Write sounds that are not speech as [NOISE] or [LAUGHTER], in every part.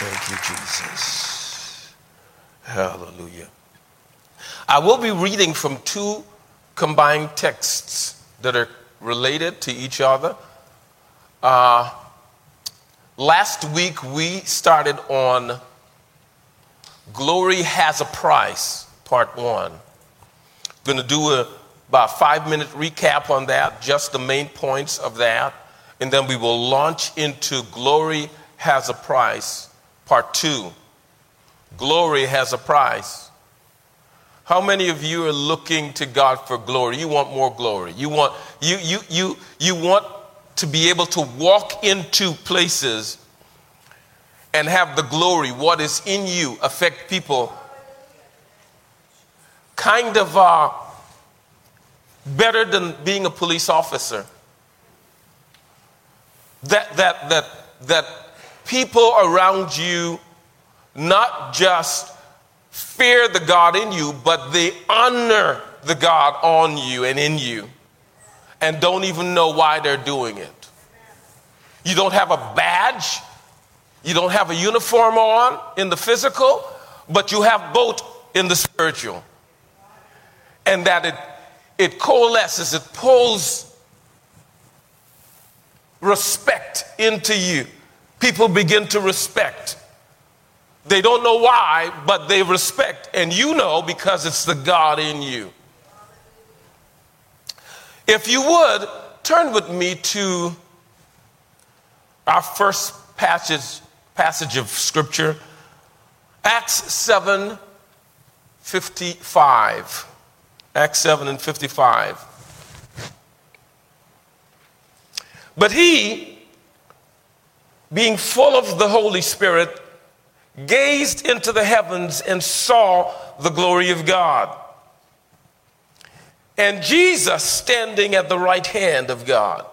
Thank you, Jesus. Hallelujah. I will be reading from two combined texts that are related to each other. Uh, last week we started on Glory Has a Price, part one. Going to do a about five minute recap on that, just the main points of that, and then we will launch into Glory Has a Price, part two. Glory has a price. How many of you are looking to God for glory? You want more glory. You want you you you you want to be able to walk into places and have the glory, what is in you, affect people. Kind of uh, better than being a police officer. That that that that people around you not just fear the God in you, but they honor the God on you and in you and don't even know why they're doing it. You don't have a badge, you don't have a uniform on in the physical, but you have both in the spiritual. And that it, it coalesces, it pulls respect into you. People begin to respect. They don't know why, but they respect. And you know because it's the God in you. If you would, turn with me to our first passage, passage of Scripture, Acts 7 55. Acts 7 and 55. But he, being full of the Holy Spirit, gazed into the heavens and saw the glory of God. And Jesus standing at the right hand of God.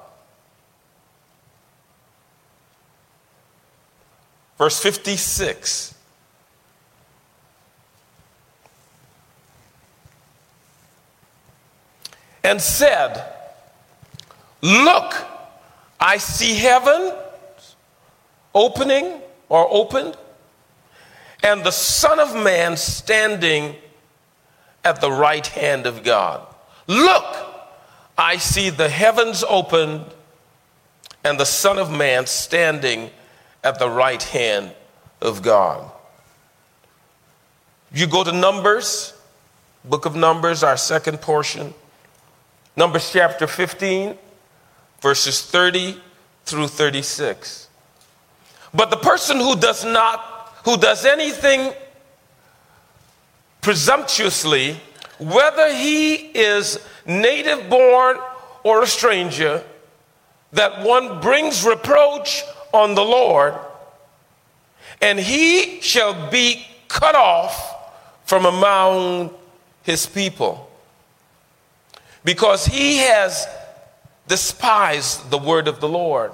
Verse 56. And said, Look, I see heaven opening or opened and the Son of Man standing at the right hand of God. Look, I see the heavens opened and the Son of Man standing at the right hand of God. You go to Numbers, book of Numbers, our second portion, Numbers chapter 15, verses 30 through 36. But the person who does not who does anything presumptuously, whether he is native born or a stranger, that one brings reproach on the Lord, and he shall be cut off from among his people. Because he has despised the word of the Lord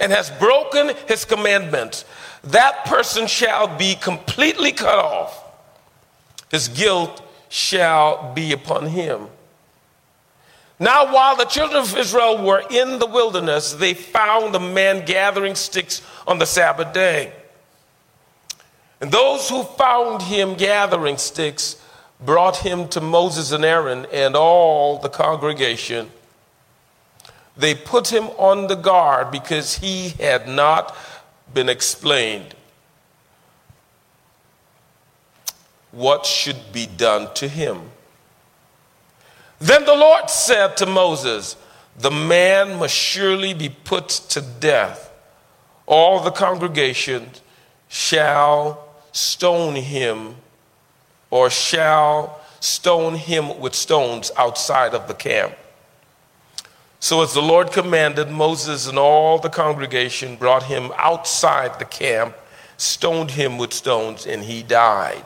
and has broken his commandments that person shall be completely cut off. His guilt shall be upon him. Now, while the children of Israel were in the wilderness, they found a man gathering sticks on the Sabbath day. And those who found him gathering sticks brought him to Moses and Aaron and all the congregation. They put him on the guard because he had not been explained what should be done to him. Then the Lord said to Moses, The man must surely be put to death. All the congregation shall stone him, or shall stone him with stones outside of the camp. So, as the Lord commanded, Moses and all the congregation brought him outside the camp, stoned him with stones, and he died.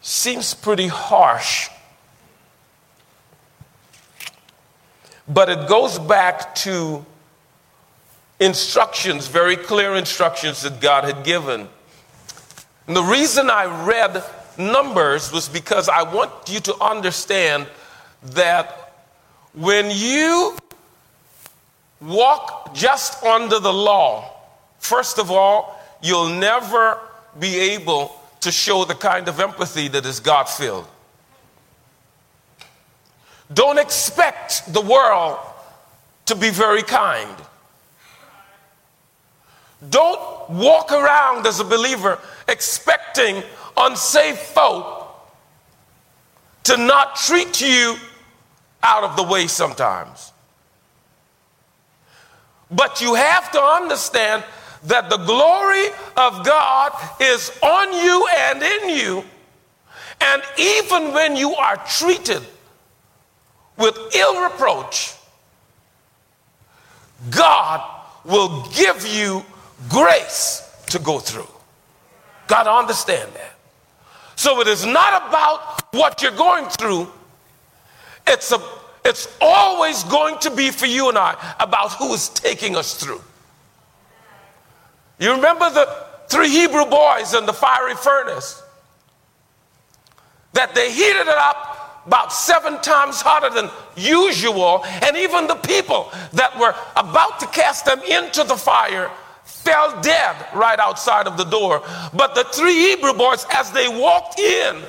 Seems pretty harsh. But it goes back to instructions, very clear instructions that God had given. And the reason I read Numbers was because I want you to understand that when you walk just under the law, First of all, you'll never be able to show the kind of empathy that is God filled. Don't expect the world to be very kind. Don't walk around as a believer expecting unsafe folk to not treat you out of the way sometimes. But you have to understand that the glory of God is on you and in you. And even when you are treated with ill reproach, God will give you grace to go through. Got to understand that. So it is not about what you're going through. It's a it's always going to be for you and I about who is taking us through. You remember the three Hebrew boys in the fiery furnace? That they heated it up about seven times hotter than usual, and even the people that were about to cast them into the fire fell dead right outside of the door. But the three Hebrew boys, as they walked in,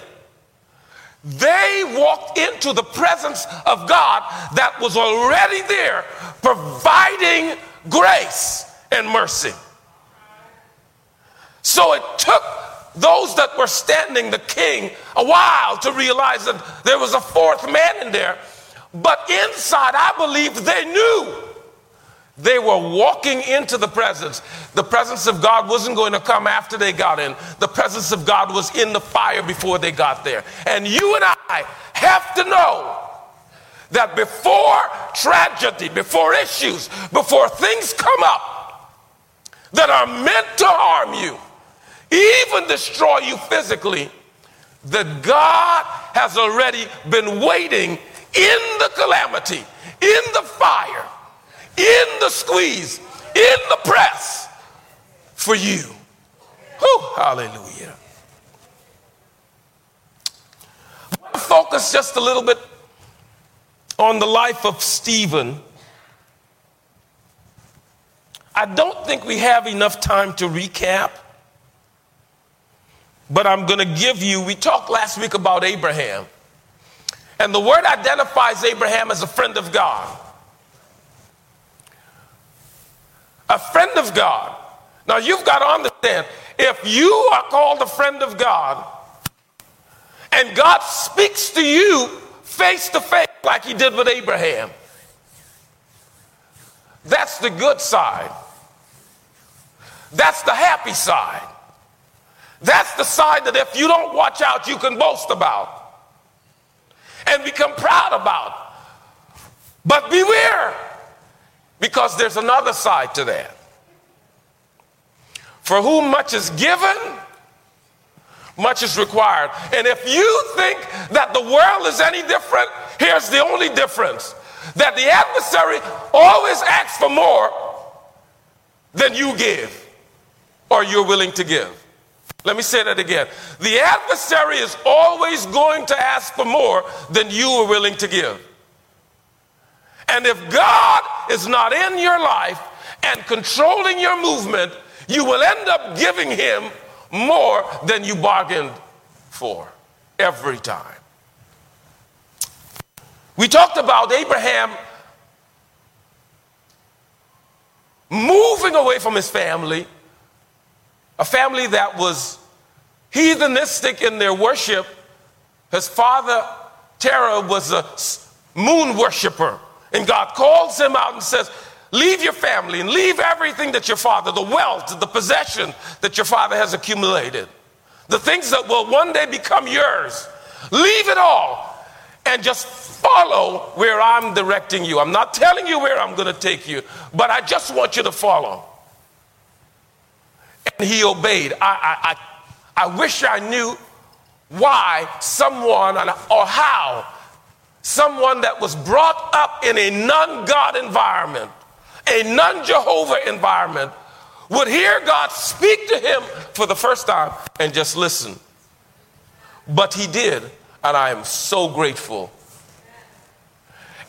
they walked into the presence of God that was already there, providing grace and mercy. So it took those that were standing, the king, a while to realize that there was a fourth man in there. But inside, I believe they knew they were walking into the presence. The presence of God wasn't going to come after they got in. The presence of God was in the fire before they got there. And you and I have to know that before tragedy, before issues, before things come up that are meant to harm you, even destroy you physically, that God has already been waiting in the calamity, in the fire in the squeeze, in the press for you. Whew, hallelujah. Focus just a little bit on the life of Stephen. I don't think we have enough time to recap, but I'm going to give you. We talked last week about Abraham, and the word identifies Abraham as a friend of God. A friend of God. Now you've got to understand if you are called a friend of God and God speaks to you face to face like he did with Abraham, that's the good side. That's the happy side. That's the side that if you don't watch out, you can boast about and become proud about. But beware because there's another side to that. For whom much is given, much is required. And if you think that the world is any different, here's the only difference that the adversary always asks for more than you give or you're willing to give. Let me say that again. The adversary is always going to ask for more than you are willing to give. And if God is not in your life and controlling your movement, you will end up giving him more than you bargained for every time. We talked about Abraham moving away from his family, a family that was heathenistic in their worship. His father, Terah, was a moon worshiper. And God calls him out and says, Leave your family and leave everything that your father, the wealth, the possession that your father has accumulated, the things that will one day become yours. Leave it all and just follow where I'm directing you. I'm not telling you where I'm going to take you, but I just want you to follow. And he obeyed. I, I, I, I wish I knew why someone or how someone that was brought up in a non God environment, a non Jehovah environment, would hear God speak to him for the first time and just listen. But he did, and I am so grateful.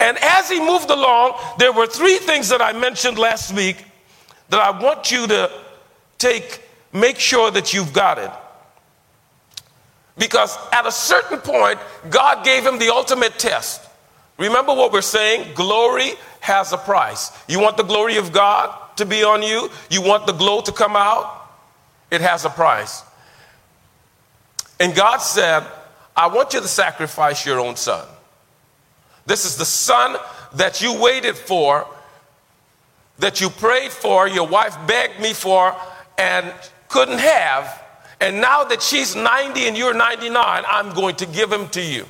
And as he moved along, there were three things that I mentioned last week that I want you to take, make sure that you've got it. Because at a certain point, God gave him the ultimate test. Remember what we're saying? Glory has a price. You want the glory of God to be on you? You want the glow to come out? It has a price. And God said, I want you to sacrifice your own son. This is the son that you waited for, that you prayed for, your wife begged me for, and couldn't have. And now that she's 90 and you're 99, I'm going to give him to you.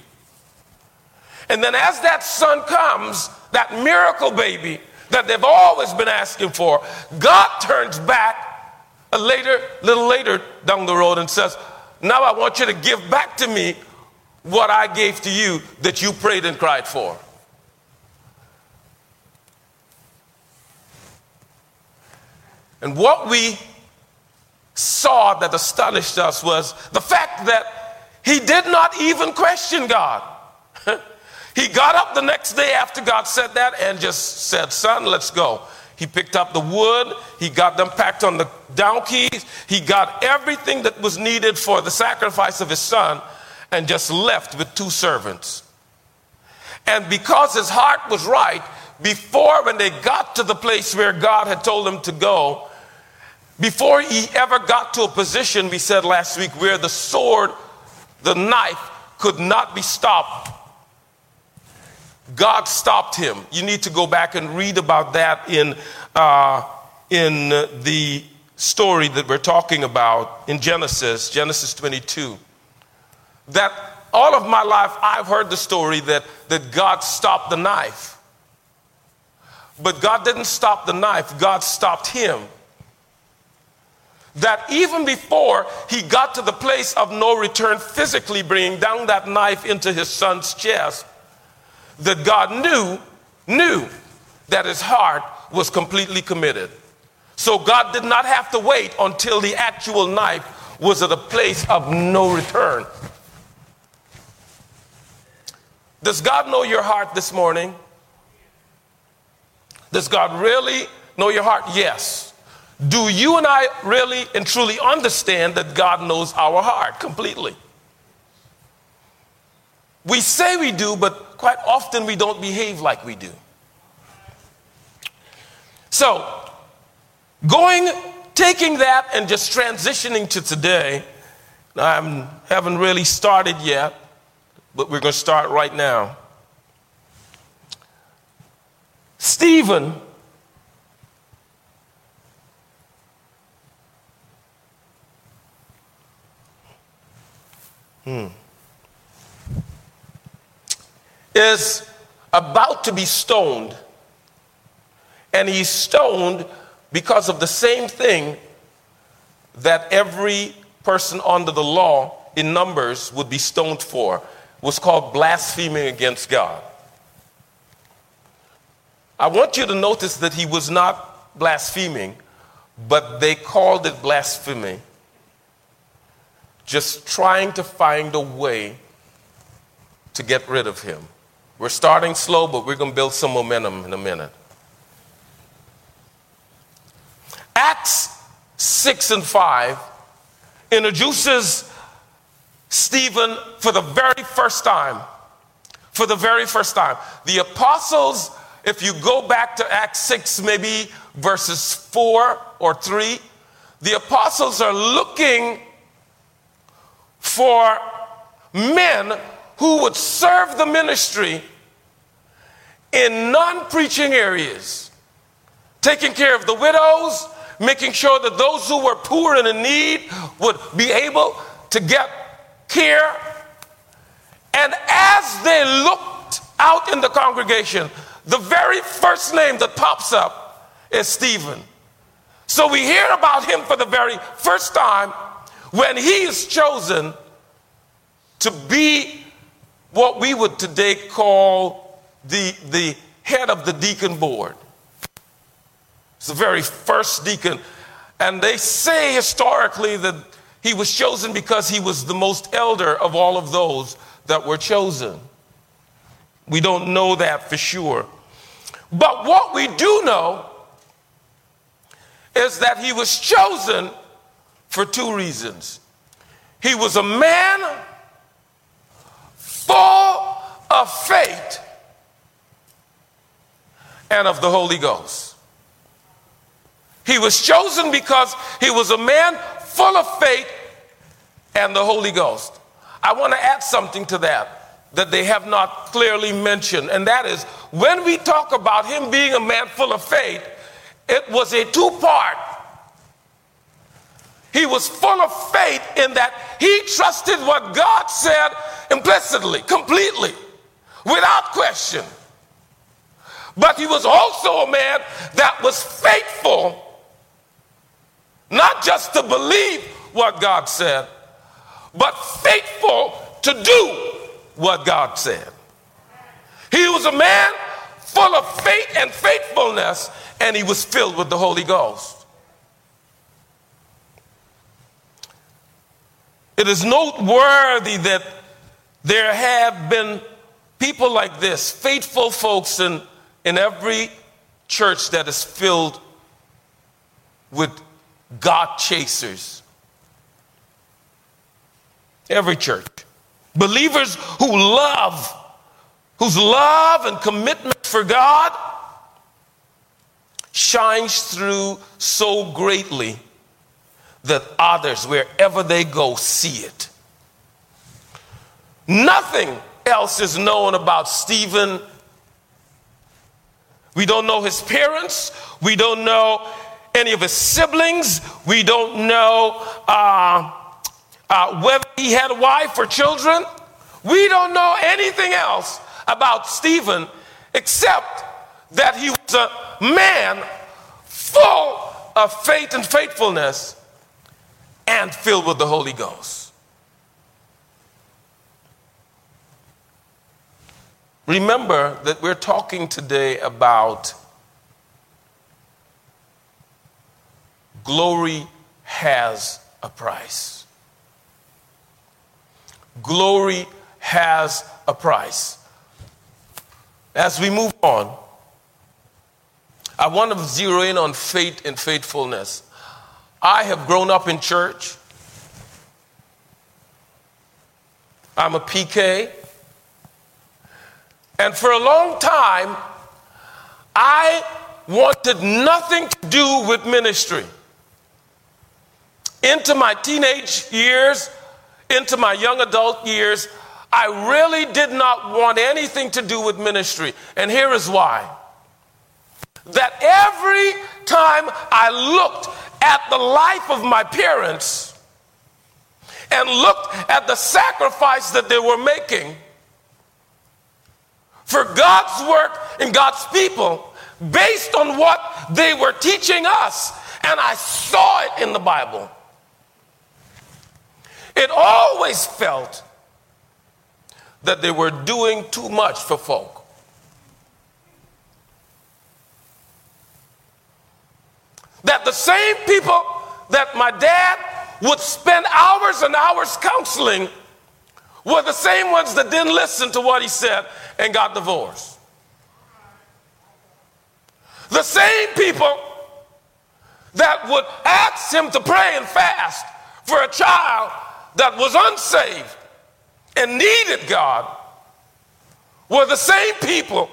And then as that son comes, that miracle baby that they've always been asking for, God turns back a later, little later down the road and says, Now I want you to give back to me what I gave to you that you prayed and cried for. And what we saw that astonished us was the fact that he did not even question God. [LAUGHS] he got up the next day after God said that and just said, Son, let's go. He picked up the wood, he got them packed on the donkeys, he got everything that was needed for the sacrifice of his son, and just left with two servants. And because his heart was right, before when they got to the place where God had told them to go, before he ever got to a position, we said last week, where the sword, the knife could not be stopped, God stopped him. You need to go back and read about that in, uh, in the story that we're talking about in Genesis, Genesis 22. That all of my life I've heard the story that, that God stopped the knife. But God didn't stop the knife, God stopped him. That even before he got to the place of no return, physically bringing down that knife into his son's chest, that God knew, knew that his heart was completely committed. So God did not have to wait until the actual knife was at a place of no return. Does God know your heart this morning? Does God really know your heart? Yes. Do you and I really and truly understand that God knows our heart completely? We say we do, but quite often we don't behave like we do. So, going, taking that and just transitioning to today, I haven't really started yet, but we're going to start right now. Stephen hmm is about to be stoned. And he's stoned because of the same thing that every person under the law in Numbers would be stoned for was called blaspheming against God. I want you to notice that he was not blaspheming, but they called it blasphemy. Just trying to find a way to get rid of him. We're starting slow, but we're going to build some momentum in a minute. Acts 6 and 5 introduces Stephen for the very first time. For the very first time. The apostles, if you go back to Acts 6, maybe verses 4 or 3, the apostles are looking for men who would serve the ministry in non preaching areas, taking care of the widows, making sure that those who were poor and in need would be able to get care. And as they looked out in the congregation, the very first name that pops up is Stephen. So we hear about him for the very first time when he is chosen to be what we would today call the, the head of the deacon board. It's the very first deacon. And they say historically that he was chosen because he was the most elder of all of those that were chosen. We don't know that for sure. But what we do know is that he was chosen for two reasons. He was a man full of faith and of the Holy Ghost. He was chosen because he was a man full of faith and the Holy Ghost. I want to add something to that that they have not clearly mentioned, and that is when we talk about him being a man full of faith, it was a two part. He was full of faith in that he trusted what God said implicitly, completely, without question. But he was also a man that was faithful, not just to believe what God said, but faithful to do what God said. He was a man full of faith and faithfulness, and he was filled with the Holy Ghost. It is noteworthy that there have been people like this, faithful folks in, in every church that is filled with God chasers. Every church. Believers who love, whose love and commitment for God shines through so greatly that others, wherever they go, see it. Nothing else is known about Stephen. We don't know his parents. We don't know any of his siblings. We don't know uh, uh, whether he had a wife or children. We don't know anything else about Stephen except that he was a man full of faith and faithfulness and filled with the Holy Ghost. Remember that we're talking today about glory has a price. Glory has a price. As we move on, I want to zero in on faith and faithfulness. I have grown up in church. I'm a PK. And for a long time, I wanted nothing to do with ministry. Into my teenage years, into my young adult years, I really did not want anything to do with ministry. And here is why. That every time I looked at the life of my parents and looked at the sacrifice that they were making for God's work and God's people based on what they were teaching us, and I saw it in the Bible. It always felt that they were doing too much for folk. That the same people that my dad would spend hours and hours counseling were the same ones that didn't listen to what he said and got divorced. The same people that would ask him to pray and fast for a child that was unsaved and needed God were the same people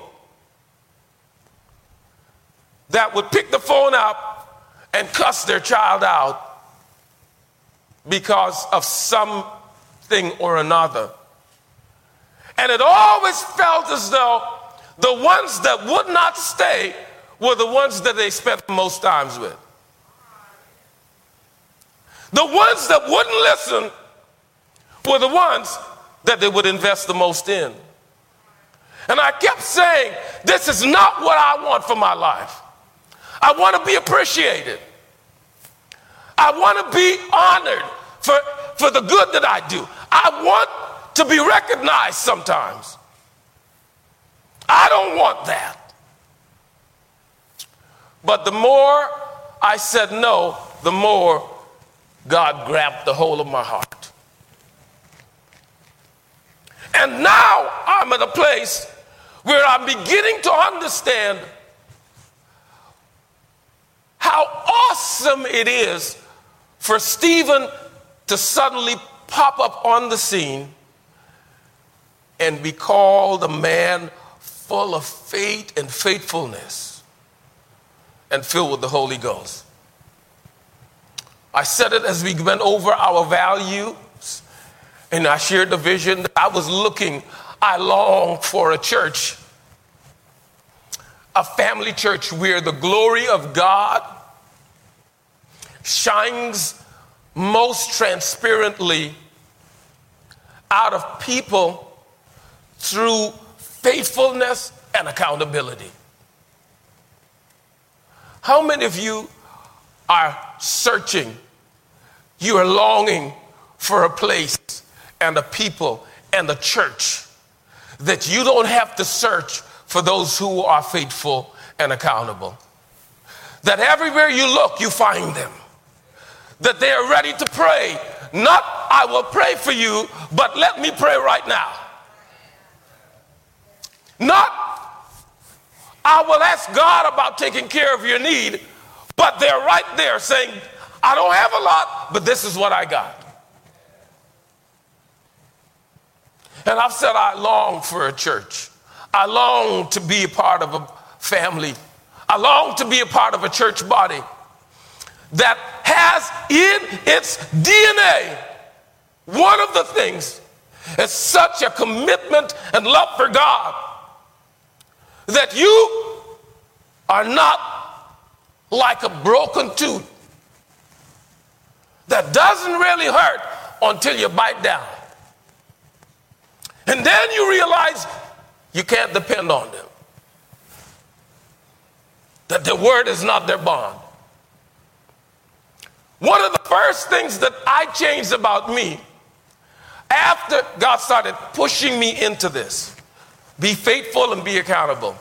that would pick the phone up and cuss their child out because of something or another. And it always felt as though the ones that would not stay were the ones that they spent the most times with. The ones that wouldn't listen were the ones that they would invest the most in. And I kept saying, This is not what I want for my life. I want to be appreciated. I want to be honored for, for the good that I do. I want to be recognized sometimes. I don't want that. But the more I said no, the more God grabbed the whole of my heart. And now I'm at a place where I'm beginning to understand how awesome it is for Stephen to suddenly pop up on the scene and be called a man full of faith and faithfulness and filled with the Holy Ghost. I said it as we went over our values and I shared the vision that I was looking, I long for a church, a family church where the glory of God shines most transparently out of people through faithfulness and accountability. How many of you are searching? You are longing for a place and a people and a church that you don't have to search for those who are faithful and accountable. That everywhere you look, you find them. That they are ready to pray. Not, I will pray for you, but let me pray right now. Not, I will ask God about taking care of your need, but they're right there saying, I don't have a lot, but this is what I got. And I've said, I long for a church. I long to be a part of a family. I long to be a part of a church body that has in its DNA one of the things is such a commitment and love for God that you are not like a broken tooth that doesn't really hurt until you bite down. And then you realize you can't depend on them. That the word is not their bond. One of the first things that I changed about me after God started pushing me into this be faithful and be accountable.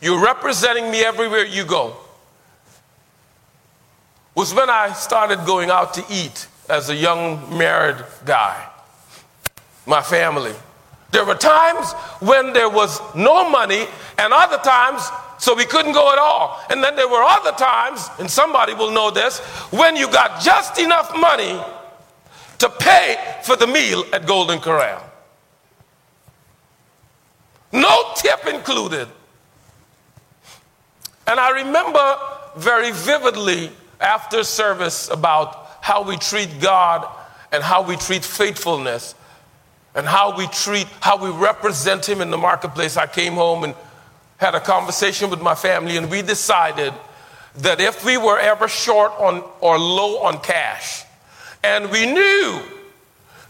You're representing me everywhere you go. Was when I started going out to eat as a young married guy my family. There were times when there was no money, and other times so we couldn't go at all. And then there were other times, and somebody will know this, when you got just enough money to pay for the meal at Golden Corral. No tip included. And I remember very vividly after service about how we treat God and how we treat faithfulness and how we treat, how we represent him in the marketplace. I came home and had a conversation with my family, and we decided that if we were ever short on or low on cash, and we knew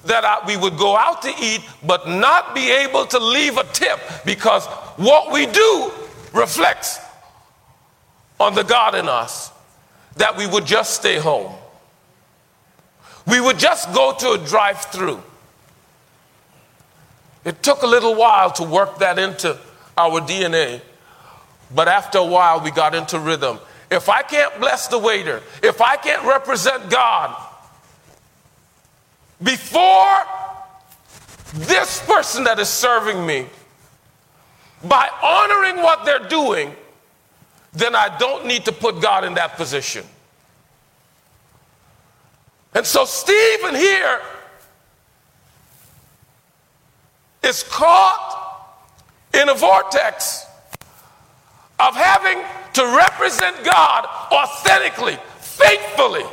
that I, we would go out to eat but not be able to leave a tip because what we do reflects on the God in us, that we would just stay home. We would just go to a drive through it took a little while to work that into our DNA, but after a while, we got into rhythm. If I can't bless the waiter, if I can't represent God before this person that is serving me, by honoring what they're doing, then I don't need to put God in that position. And so, Stephen here is caught in a vortex of having to represent God authentically, faithfully.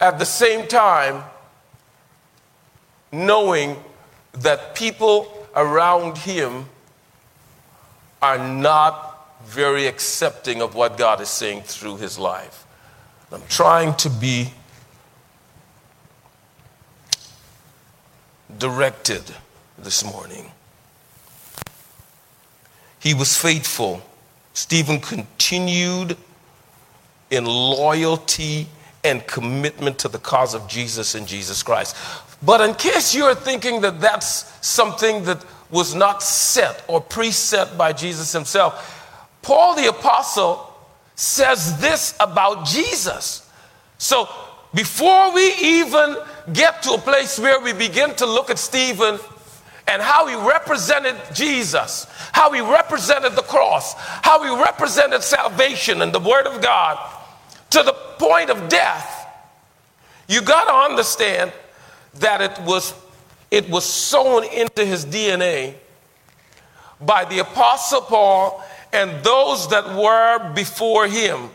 At the same time, knowing that people around him are not very accepting of what God is saying through his life. I'm trying to be directed this morning. He was faithful. Stephen continued in loyalty and commitment to the cause of Jesus and Jesus Christ. But in case you're thinking that that's something that was not set or preset by Jesus himself, Paul the Apostle says this about Jesus. So before we even get to a place where we begin to look at Stephen and how he represented Jesus, how he represented the cross, how he represented salvation and the Word of God to the point of death, you got to understand that it was, it was sown into his DNA by the Apostle Paul and those that were before him.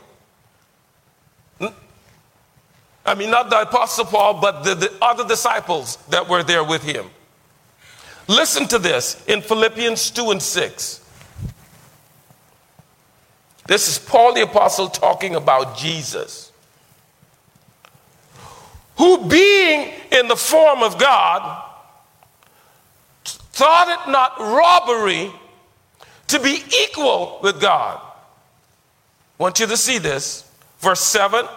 I mean, not the Apostle Paul, but the, the other disciples that were there with him. Listen to this in Philippians 2 and 6. This is Paul the Apostle talking about Jesus, who, being in the form of God, thought it not robbery to be equal with God. I want you to see this. Verse 7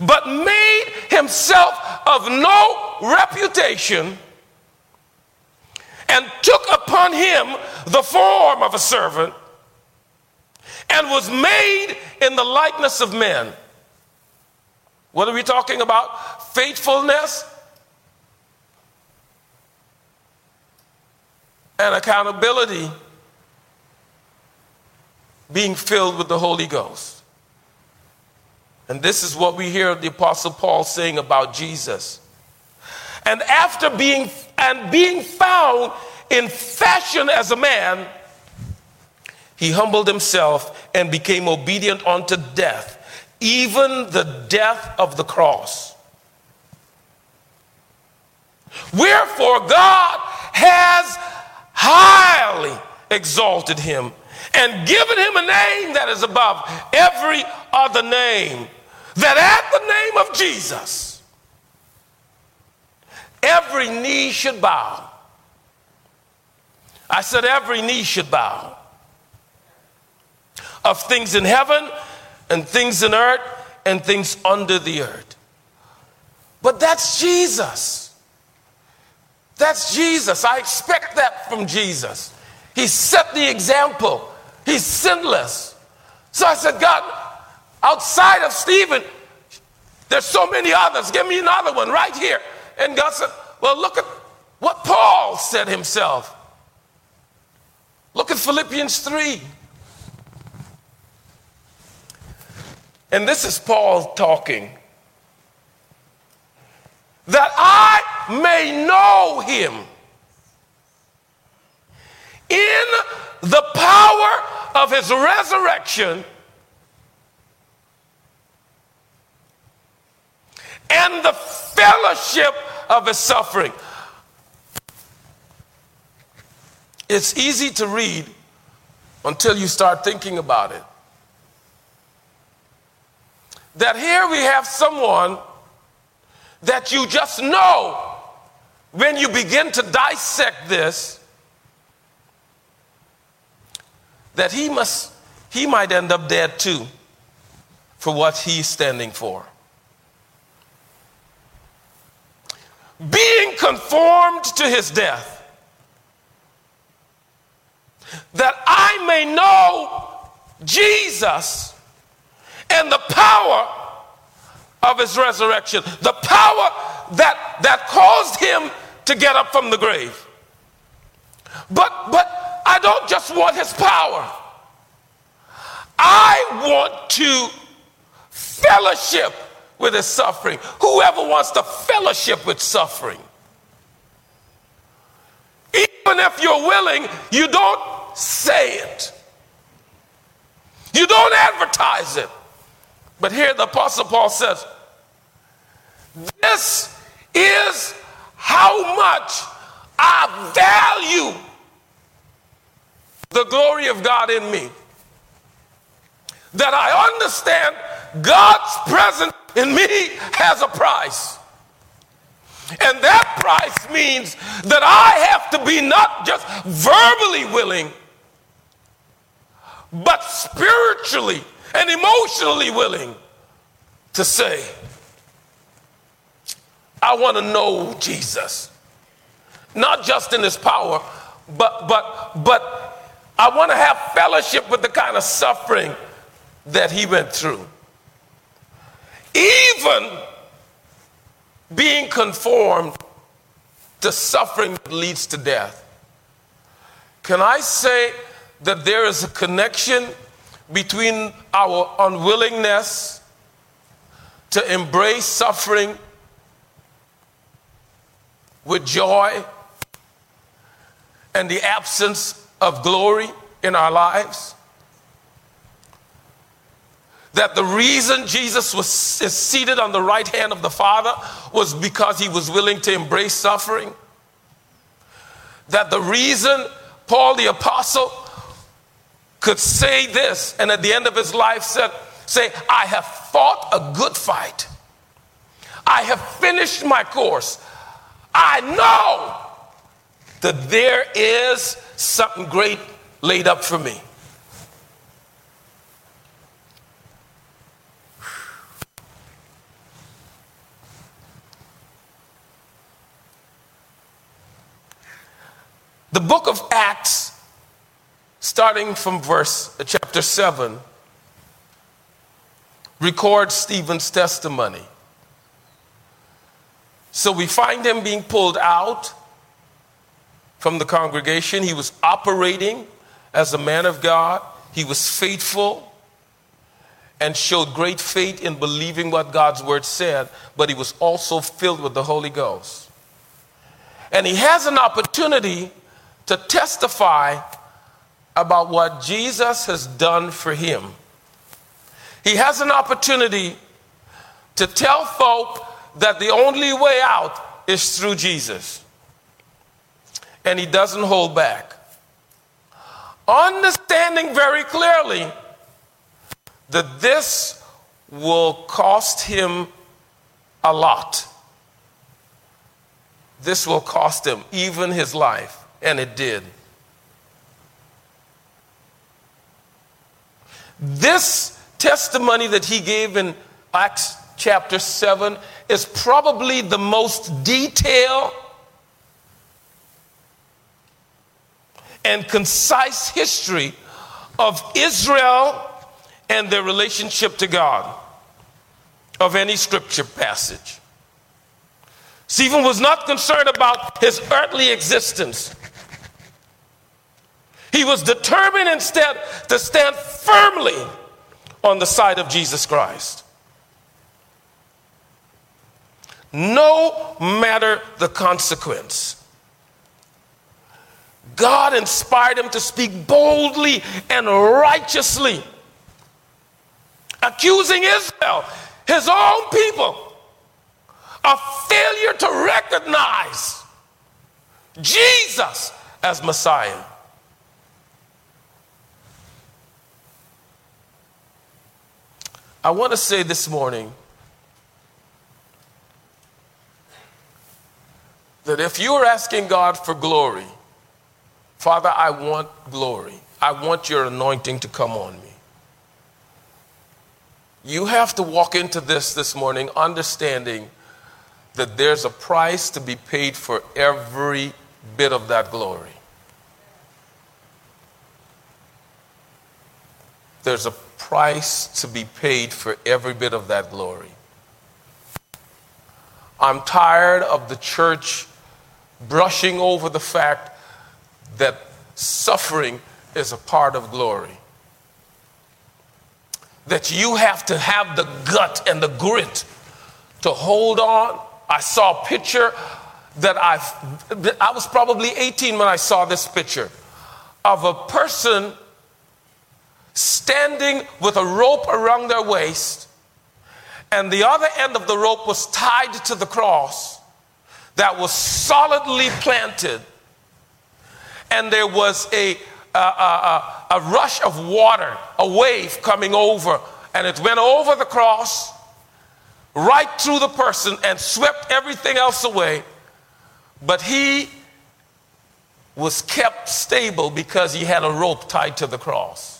But made himself of no reputation and took upon him the form of a servant and was made in the likeness of men. What are we talking about? Faithfulness and accountability being filled with the Holy Ghost. And this is what we hear the Apostle Paul saying about Jesus. And after being and being found in fashion as a man, he humbled himself and became obedient unto death, even the death of the cross. Wherefore God has highly exalted him and given him a name that is above every other name, that at the name of Jesus, every knee should bow. I said, every knee should bow of things in heaven and things in earth and things under the earth. But that's Jesus. That's Jesus. I expect that from Jesus. He set the example. He's sinless. So I said, God, outside of Stephen, there's so many others. Give me another one right here. And God said, Well, look at what Paul said himself. Look at Philippians 3. And this is Paul talking. That I may know him in the power of his resurrection and the fellowship of his suffering. It's easy to read until you start thinking about it. That here we have someone that you just know when you begin to dissect this that he must he might end up dead too for what he's standing for being conformed to his death that I may know Jesus and the power of his resurrection, the power that, that caused him to get up from the grave. But, but I don't just want his power. I want to fellowship with his suffering. Whoever wants to fellowship with suffering. Even if you're willing, you don't say it. You don't advertise it. But here the Apostle Paul says, This is how much I value the glory of God in me. That I understand God's presence in me has a price. And that price means that I have to be not just verbally willing, but spiritually and emotionally willing to say, I want to know Jesus. Not just in his power, but but but I want to have fellowship with the kind of suffering that he went through. Even being conformed to suffering that leads to death. Can I say that there is a connection between our unwillingness to embrace suffering with joy and the absence of glory in our lives? That the reason Jesus was seated on the right hand of the Father was because he was willing to embrace suffering? That the reason Paul the Apostle could say this and at the end of his life said, Say, I have fought a good fight. I have finished my course. I know that there is something great laid up for me. The book of Acts, starting from verse uh, chapter 7, records Stephen's testimony. So we find him being pulled out from the congregation. He was operating as a man of God, he was faithful and showed great faith in believing what God's word said, but he was also filled with the Holy Ghost. And he has an opportunity to testify about what Jesus has done for him. He has an opportunity to tell folk that the only way out is through Jesus. And he doesn't hold back. Understanding very clearly that this will cost him a lot. This will cost him even his life. And it did. This testimony that he gave in Acts chapter 7 is probably the most detailed and concise history of Israel and their relationship to God of any scripture passage. Stephen was not concerned about his earthly existence. He was determined instead to stand firmly on the side of Jesus Christ. No matter the consequence. God inspired him to speak boldly and righteously, accusing Israel, his own people, of failure to recognize Jesus as Messiah. I want to say this morning that if you are asking God for glory, Father, I want glory. I want your anointing to come on me. You have to walk into this this morning understanding that there's a price to be paid for every bit of that glory. There's a price to be paid for every bit of that glory. I'm tired of the church brushing over the fact that suffering is a part of glory. That you have to have the gut and the grit to hold on. I saw a picture that i I was probably 18 when I saw this picture of a person standing with a rope around their waist, and the other end of the rope was tied to the cross that was solidly planted, and there was a, a, a, a rush of water, a wave coming over, and it went over the cross right through the person and swept everything else away. But he was kept stable because he had a rope tied to the cross.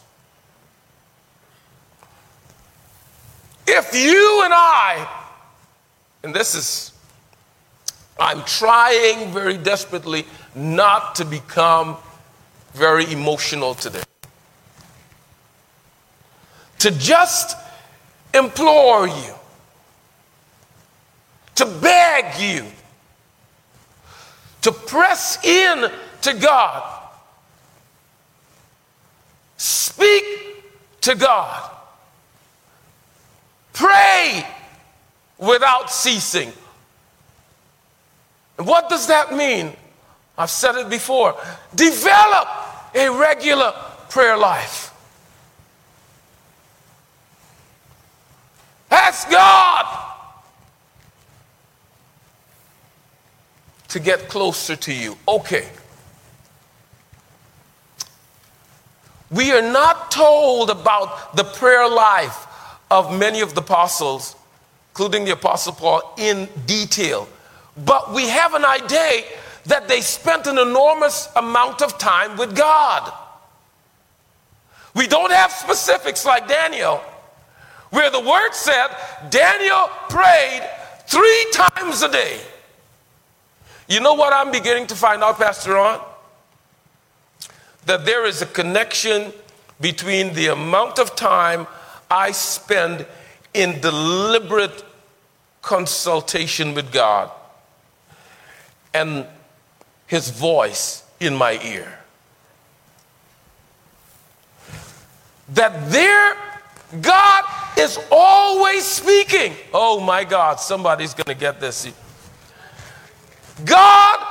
If you and I, and this is, I'm trying very desperately not to become very emotional today. To just implore you, to beg you, to press in to God Speak to God. Pray without ceasing. What does that mean? I've said it before. Develop a regular prayer life. Ask God to get closer to you. Okay. We are not told about the prayer life of many of the apostles, including the Apostle Paul, in detail. But we have an idea that they spent an enormous amount of time with God. We don't have specifics like Daniel, where the word said Daniel prayed three times a day. You know what I'm beginning to find out, Pastor Ron? That there is a connection between the amount of time I spend in deliberate consultation with God and his voice in my ear. That there, God is always speaking. Oh my God, somebody's going to get this. God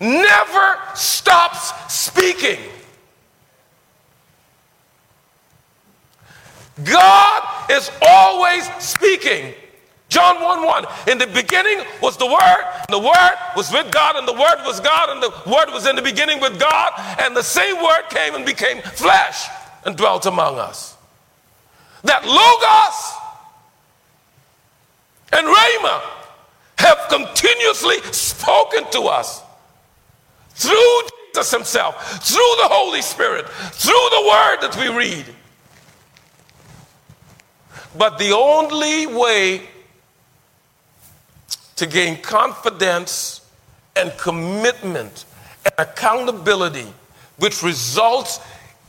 never stops speaking. God is always speaking. John 1 1. In the beginning was the Word, and the Word was with God, and the Word was God, and the Word was in the beginning with God, and the same Word came and became flesh and dwelt among us. That Logos and Rhema have continuously spoken to us through Jesus Himself, through the Holy Spirit, through the Word that we read. But the only way to gain confidence and commitment and accountability, which results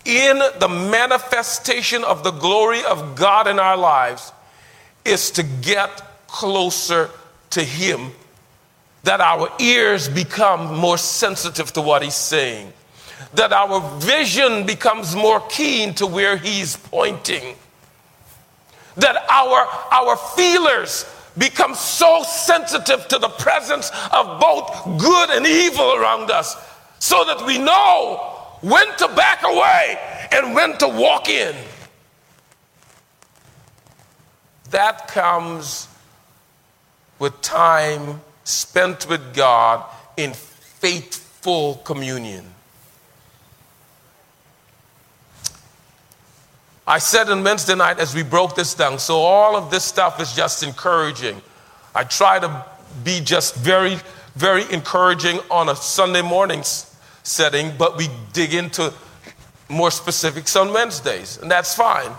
in the manifestation of the glory of God in our lives, is to get closer to Him, that our ears become more sensitive to what He's saying, that our vision becomes more keen to where He's pointing that our, our feelers become so sensitive to the presence of both good and evil around us so that we know when to back away and when to walk in. That comes with time spent with God in faithful communion. I said on Wednesday night as we broke this down, so all of this stuff is just encouraging. I try to be just very, very encouraging on a Sunday morning setting, but we dig into more specifics on Wednesdays, and that's fine.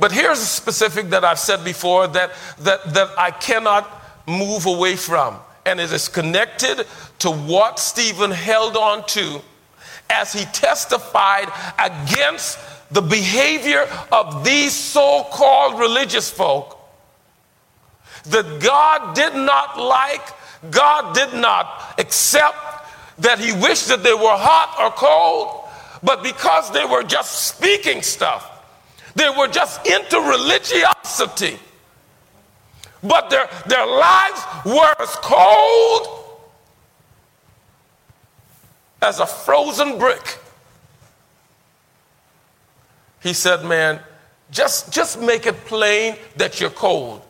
But here's a specific that I've said before that, that, that I cannot move away from, and it is connected to what Stephen held on to as he testified against the behavior of these so called religious folk that God did not like, God did not accept, that He wished that they were hot or cold, but because they were just speaking stuff, they were just into religiosity. But their, their lives were as cold as a frozen brick. He said, Man, just, just make it plain that you're cold.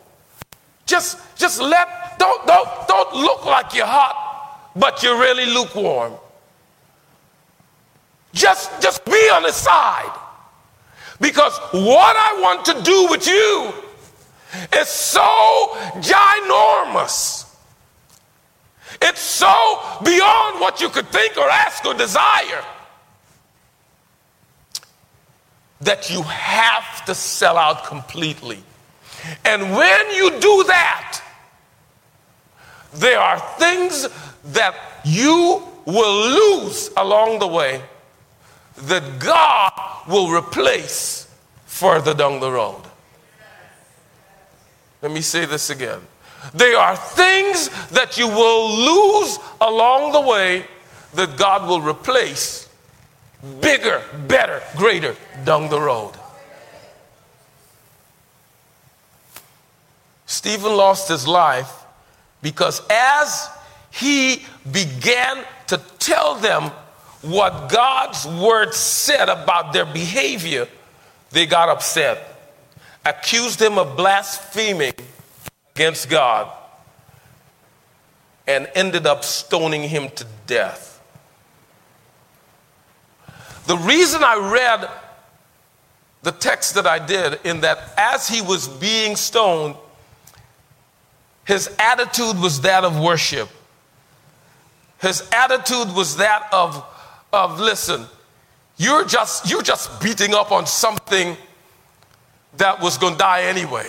Just, just let, don't, don't, don't look like you're hot, but you're really lukewarm. Just, just be on the side. Because what I want to do with you is so ginormous. It's so beyond what you could think or ask or desire that you have to sell out completely. And when you do that, there are things that you will lose along the way that God will replace further down the road. Let me say this again. There are things that you will lose along the way that God will replace bigger, better, greater down the road. Stephen lost his life because as he began to tell them what God's word said about their behavior, they got upset, accused him of blaspheming against God, and ended up stoning him to death. The reason I read the text that I did, in that as he was being stoned, his attitude was that of worship. His attitude was that of, of listen, you're just, you're just beating up on something that was going to die anyway.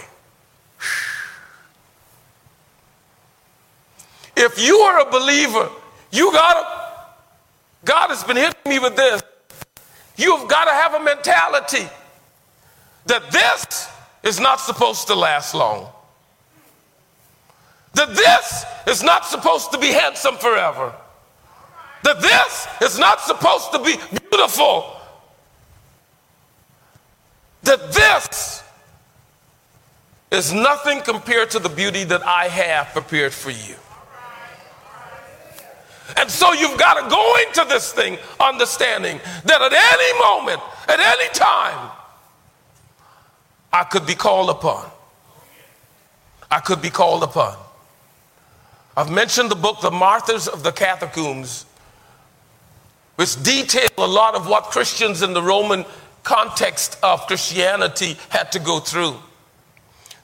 If you are a believer, you got God has been hitting me with this. You've got to have a mentality that this is not supposed to last long. That this is not supposed to be handsome forever. That this is not supposed to be beautiful. That this is nothing compared to the beauty that I have prepared for you. And so you've got to go into this thing understanding that at any moment, at any time, I could be called upon. I could be called upon. I've mentioned the book, The Martyrs of the Catacombs, which detail a lot of what Christians in the Roman context of Christianity had to go through.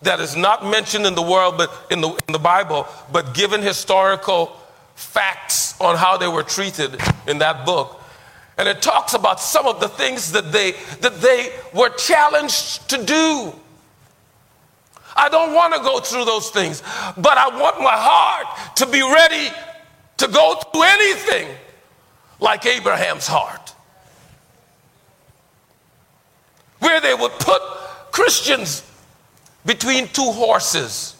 That is not mentioned in the world, but in the, in the Bible, but given historical facts on how they were treated in that book. And it talks about some of the things that they that they were challenged to do. I don't want to go through those things, but I want my heart to be ready to go through anything like Abraham's heart. Where they would put Christians between two horses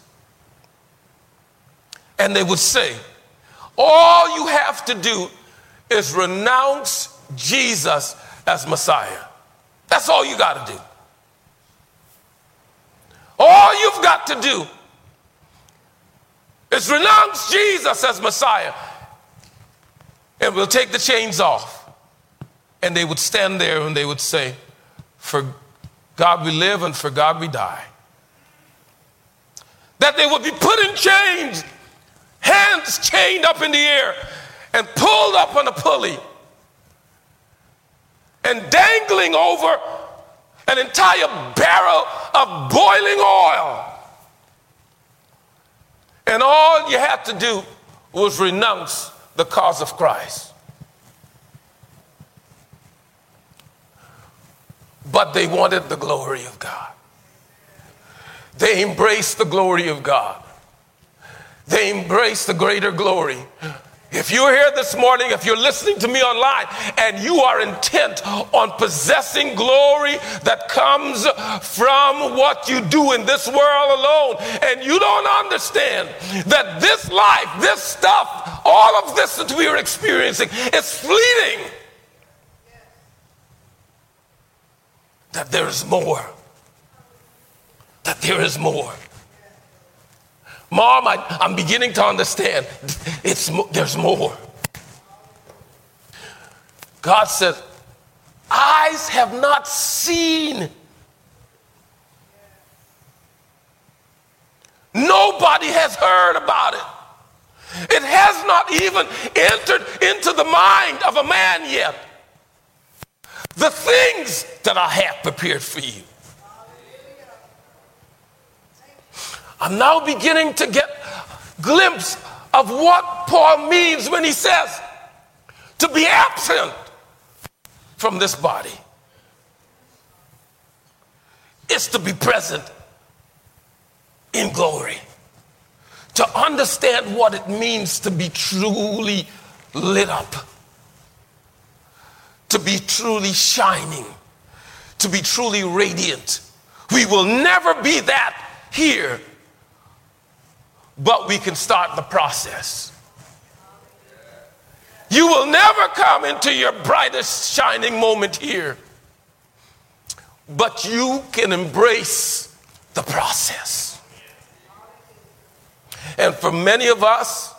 and they would say, All you have to do is renounce Jesus as Messiah. That's all you got to do. All you've got to do is renounce Jesus as Messiah, and we'll take the chains off. And they would stand there and they would say, For God we live and for God we die. That they would be put in chains, hands chained up in the air, and pulled up on a pulley, and dangling over an entire barrel of boiling oil. And all you had to do was renounce the cause of Christ. But they wanted the glory of God. They embraced the glory of God. They embrace the greater glory if you're here this morning, if you're listening to me online, and you are intent on possessing glory that comes from what you do in this world alone, and you don't understand that this life, this stuff, all of this that we are experiencing is fleeting, that there is more. That there is more. Mom, I, am beginning to understand. It's, there's more. God said, Eyes have not seen. Nobody has heard about it. It has not even entered into the mind of a man yet. The things that I have prepared for you. I'm now beginning to get glimpse of what Paul means when he says to be absent from this body is to be present in glory. To understand what it means to be truly lit up, to be truly shining, to be truly radiant. We will never be that here but we can start the process. You will never come into your brightest shining moment here. But you can embrace the process. And for many of us,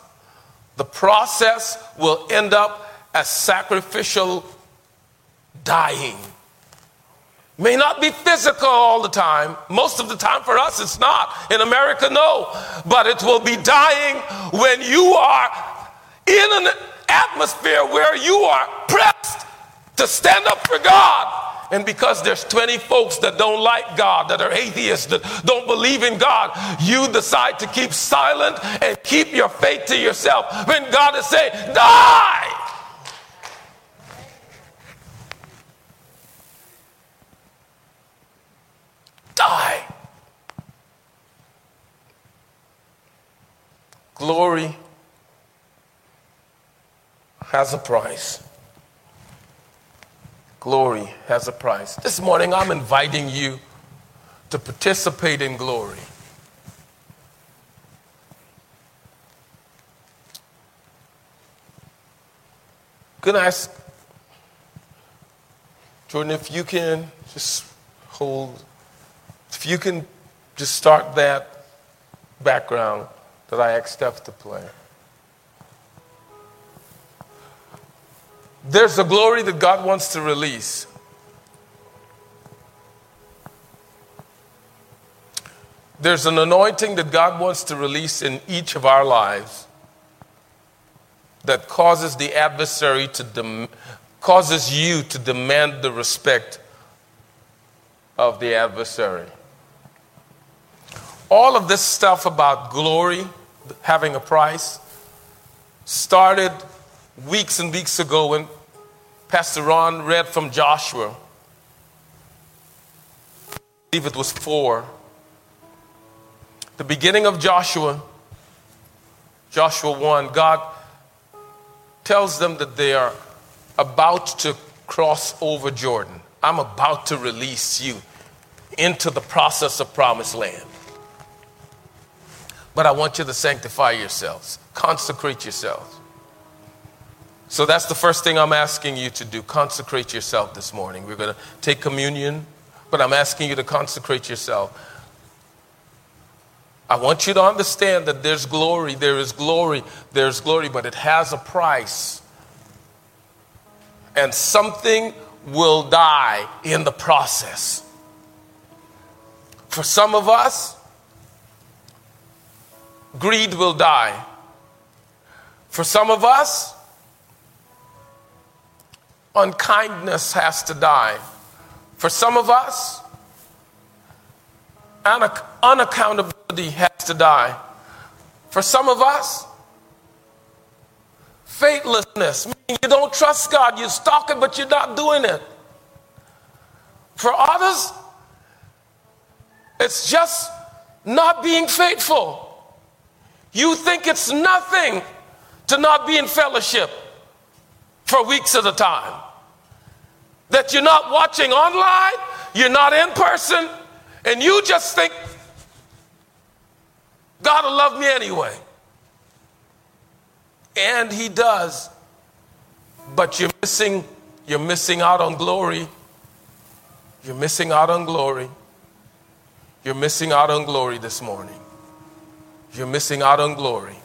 the process will end up as sacrificial dying. May not be physical all the time. Most of the time for us, it's not. In America, no. But it will be dying when you are in an atmosphere where you are pressed to stand up for God. And because there's 20 folks that don't like God, that are atheists, that don't believe in God, you decide to keep silent and keep your faith to yourself. When God is saying, die! Die. Glory has a price. Glory has a price. This morning, I'm inviting you to participate in glory. Can I ask Jordan if you can just hold, if you can just start that background that I asked Steph to play. There's a glory that God wants to release. There's an anointing that God wants to release in each of our lives that causes the adversary to dem- causes you to demand the respect of the adversary. All of this stuff about glory having a price started weeks and weeks ago when Pastor Ron read from Joshua. I believe it was four. The beginning of Joshua, Joshua 1, God tells them that they are about to cross over Jordan. I'm about to release you into the process of promised land. But I want you to sanctify yourselves, consecrate yourselves. So that's the first thing I'm asking you to do. Consecrate yourself this morning. We're going to take communion, but I'm asking you to consecrate yourself. I want you to understand that there's glory, there is glory, there's glory, but it has a price. And something will die in the process. For some of us, greed will die. For some of us, unkindness has to die. For some of us, unaccountability has to die. For some of us, faithlessness, meaning you don't trust God, you're it, but you're not doing it. For others, it's just not being faithful. You think it's nothing to not be in fellowship for weeks at a time that you're not watching online, you're not in person, and you just think, God will love me anyway. And He does. But you're missing, you're missing out on glory. You're missing out on glory. You're missing out on glory this morning. You're missing out on glory.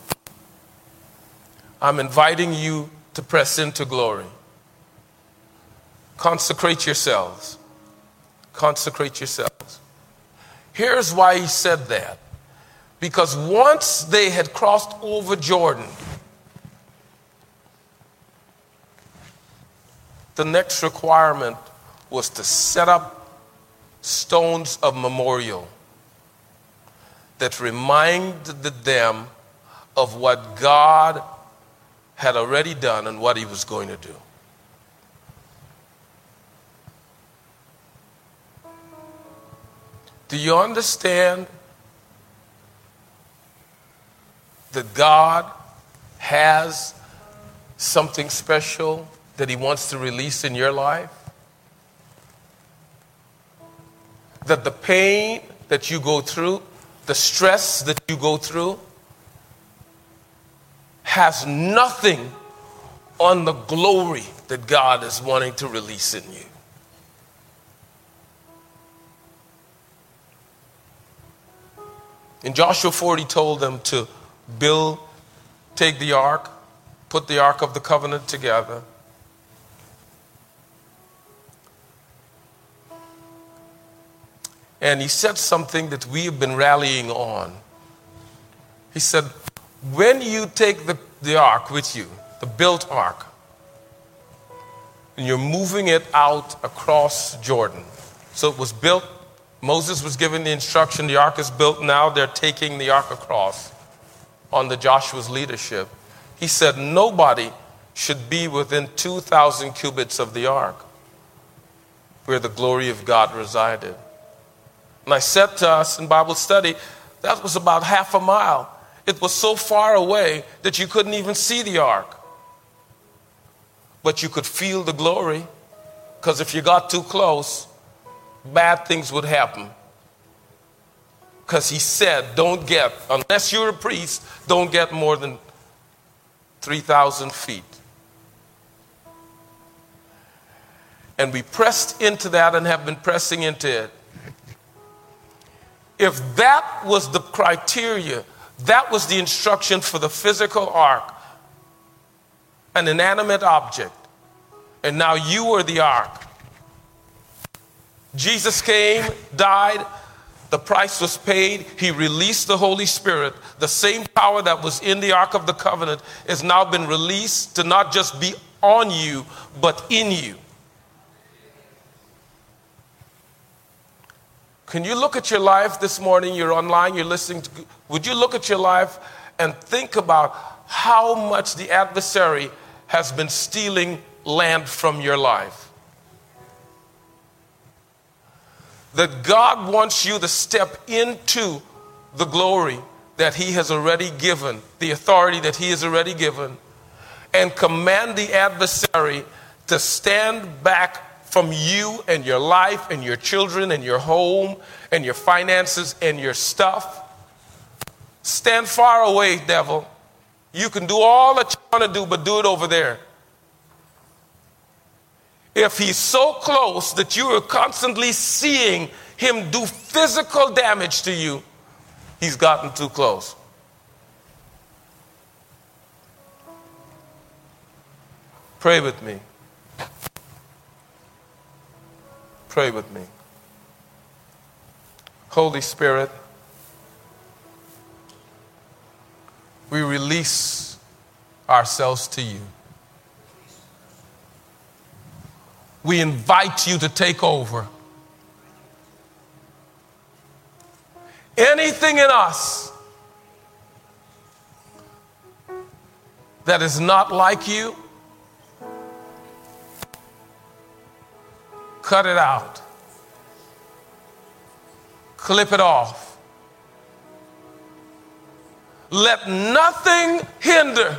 I'm inviting you to press into glory. Consecrate yourselves. Consecrate yourselves. Here's why he said that. Because once they had crossed over Jordan, the next requirement was to set up stones of memorial that reminded them of what God had already done and what he was going to do. Do you understand that God has something special that He wants to release in your life? That the pain that you go through, the stress that you go through, has nothing on the glory that God is wanting to release in you. In Joshua 4, he told them to build, take the ark, put the ark of the covenant together. And he said something that we have been rallying on. He said, When you take the, the ark with you, the built ark, and you're moving it out across Jordan. So it was built, Moses was given the instruction, the ark is built, now they're taking the ark across under Joshua's leadership. He said, Nobody should be within 2,000 cubits of the ark where the glory of God resided. And I said to us in Bible study, that was about half a mile. It was so far away that you couldn't even see the ark. But you could feel the glory, because if you got too close, bad things would happen. Because he said, don't get, unless you're a priest, don't get more than 3,000 feet. And we pressed into that and have been pressing into it. If that was the criteria, that was the instruction for the physical ark, an inanimate object, and now you are the ark. Jesus came, died, the price was paid. He released the Holy Spirit. The same power that was in the Ark of the Covenant has now been released to not just be on you, but in you. Can you look at your life this morning? You're online, you're listening to. Would you look at your life and think about how much the adversary has been stealing land from your life? That God wants you to step into the glory that He has already given, the authority that He has already given, and command the adversary to stand back from you and your life and your children and your home and your finances and your stuff. Stand far away, devil. You can do all that you want to do, but do it over there. If he's so close that you are constantly seeing him do physical damage to you, he's gotten too close. Pray with me. Pray with me. Holy Spirit, we release ourselves to you. We invite you to take over. Anything in us that is not like you, Cut it out. Clip it off. Let nothing hinder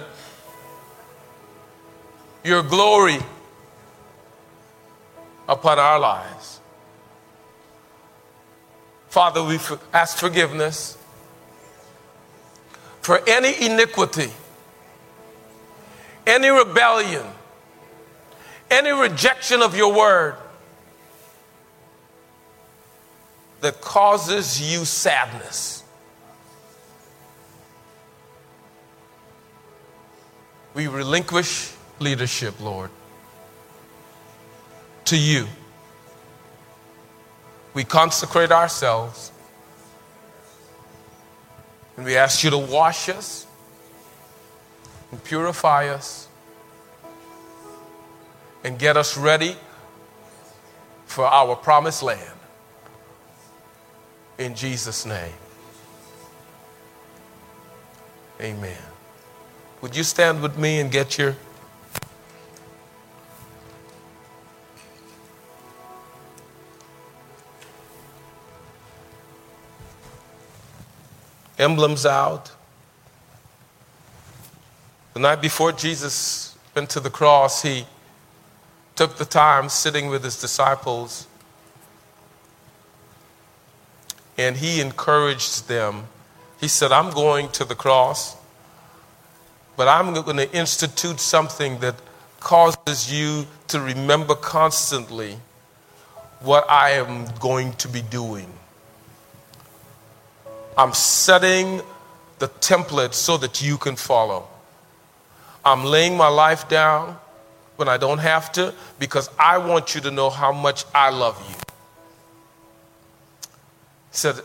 your glory upon our lives. Father, we ask forgiveness for any iniquity, any rebellion, any rejection of your word that causes you sadness. We relinquish leadership, Lord, to you. We consecrate ourselves and we ask you to wash us and purify us and get us ready for our promised land in Jesus' name. Amen. Would you stand with me and get your emblems out? The night before Jesus went to the cross, he took the time sitting with his disciples and he encouraged them. He said, I'm going to the cross, but I'm going to institute something that causes you to remember constantly what I am going to be doing. I'm setting the template so that you can follow. I'm laying my life down when I don't have to because I want you to know how much I love you. Said,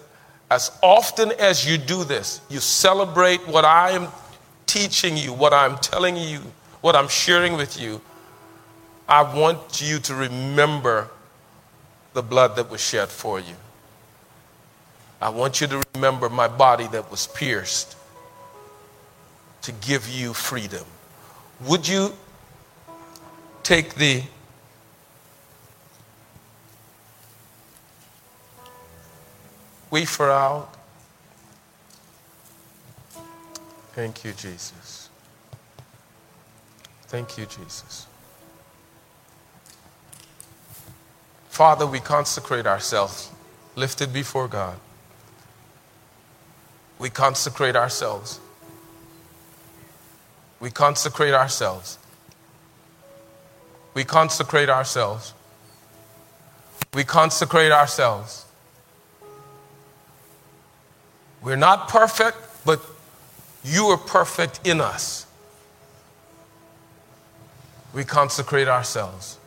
as often as you do this, you celebrate what I am teaching you, what I'm telling you, what I'm sharing with you. I want you to remember the blood that was shed for you. I want you to remember my body that was pierced to give you freedom. Would you take the wafer out? Thank you, Jesus. Thank you, Jesus. Father, we consecrate ourselves, lifted before God. We consecrate ourselves. We consecrate ourselves. We consecrate ourselves. We consecrate ourselves. We're not perfect, but you are perfect in us. We consecrate ourselves.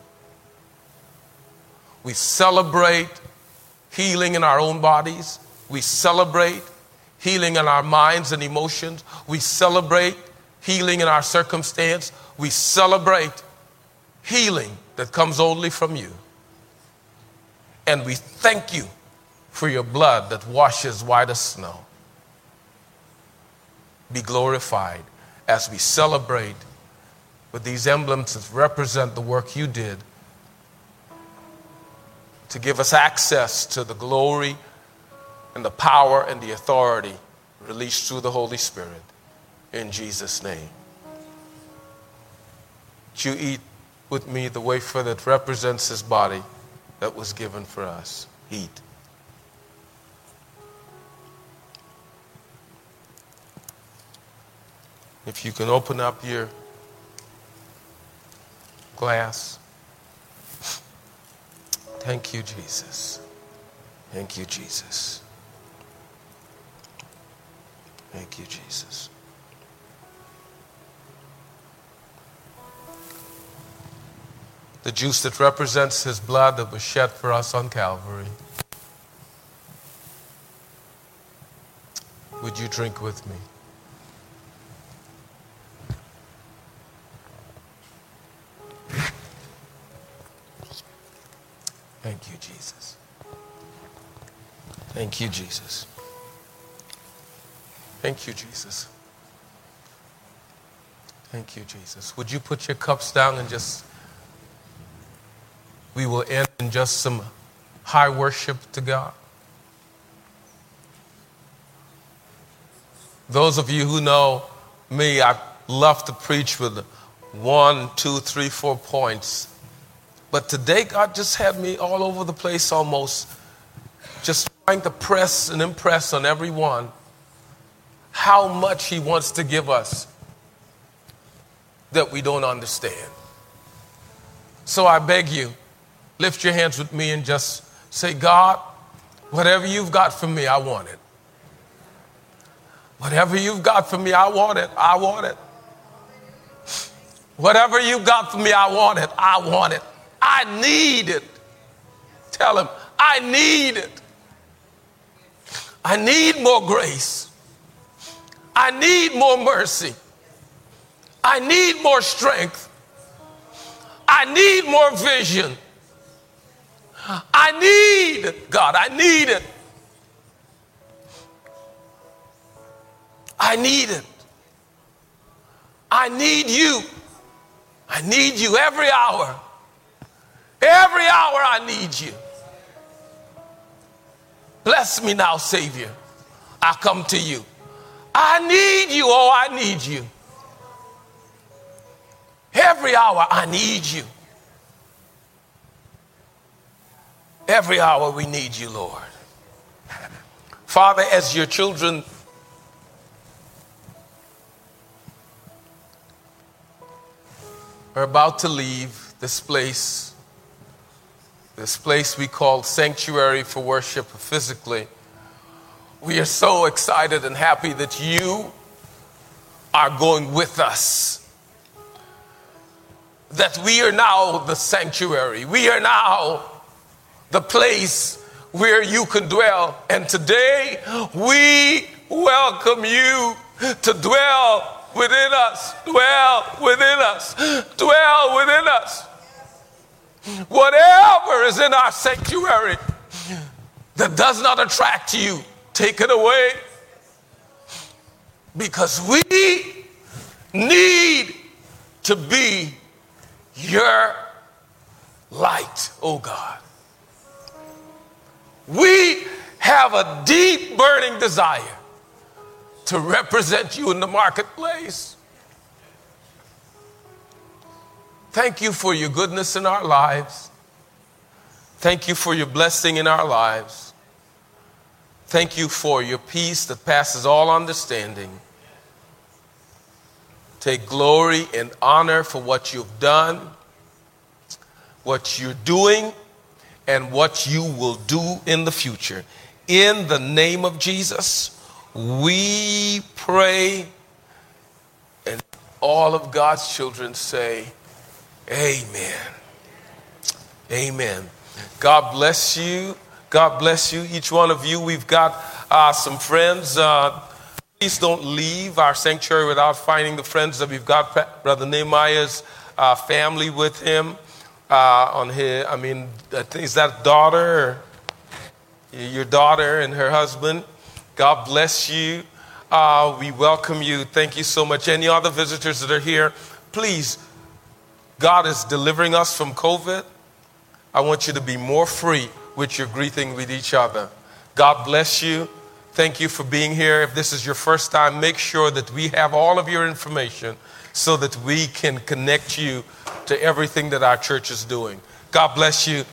We celebrate healing in our own bodies. We celebrate healing in our minds and emotions. We celebrate healing in our circumstance. We celebrate healing that comes only from you. And we thank you for your blood that washes white as snow. Be glorified as we celebrate with these emblems that represent the work you did to give us access to the glory and the power and the authority released through the Holy Spirit. In Jesus' name. You eat with me the wafer that represents his body that was given for us. Eat. If you can open up your glass. Thank you, Jesus. Thank you, Jesus. Thank you, Jesus. The juice that represents his blood that was shed for us on Calvary. Would you drink with me? Thank you, Jesus. Thank you, Jesus. Thank you, Jesus. Thank you, Jesus. Would you put your cups down and just, we will end in just some high worship to God. Those of you who know me, I love to preach with one, two, three, four points. But today, God just had me all over the place almost, just trying to press and impress on everyone how much He wants to give us that we don't understand. So I beg you, lift your hands with me and just say, God, whatever you've got for me, I want it. Whatever you've got for me, I want it. I want it. Whatever you've got for me, I want it. I want it. I need it. Tell him, I need it. I need more grace. I need more mercy. I need more strength. I need more vision. I need, God, I need it. I need it. I need you. I need you every hour. Every hour I need you. Bless me now, Savior. I come to you. I need you. Oh, I need you. Every hour, I need you. Every hour, we need you, Lord. Father, as your children, are about to leave this place, this place we call sanctuary for worship physically, we are so excited and happy that you are going with us. That we are now the sanctuary. We are now the place where you can dwell. And today we welcome you to dwell within us, dwell within us, dwell within us. Whatever is in our sanctuary that does not attract you, take it away. Because we need to be your light, oh God. We have a deep burning desire to represent you in the marketplace. Thank you for your goodness in our lives. Thank you for your blessing in our lives. Thank you for your peace that passes all understanding. Take glory and honor for what you've done, what you're doing, and what you will do in the future. In the name of Jesus, we pray, and all of God's children say, Amen. Amen. God bless you. God bless you, each one of you. We've got uh, some friends. Uh, please don't leave our sanctuary without finding the friends that we've got. Brother Nehemiah's uh, family with him. Uh, on his, I mean, is that daughter? your daughter and her husband. God bless you. Uh, we welcome you. Thank you so much. Any other visitors that are here, please, God is delivering us from COVID. I want you to be more free with your greeting with each other. God bless you. Thank you for being here. If this is your first time, make sure that we have all of your information so that we can connect you to everything that our church is doing. God bless you.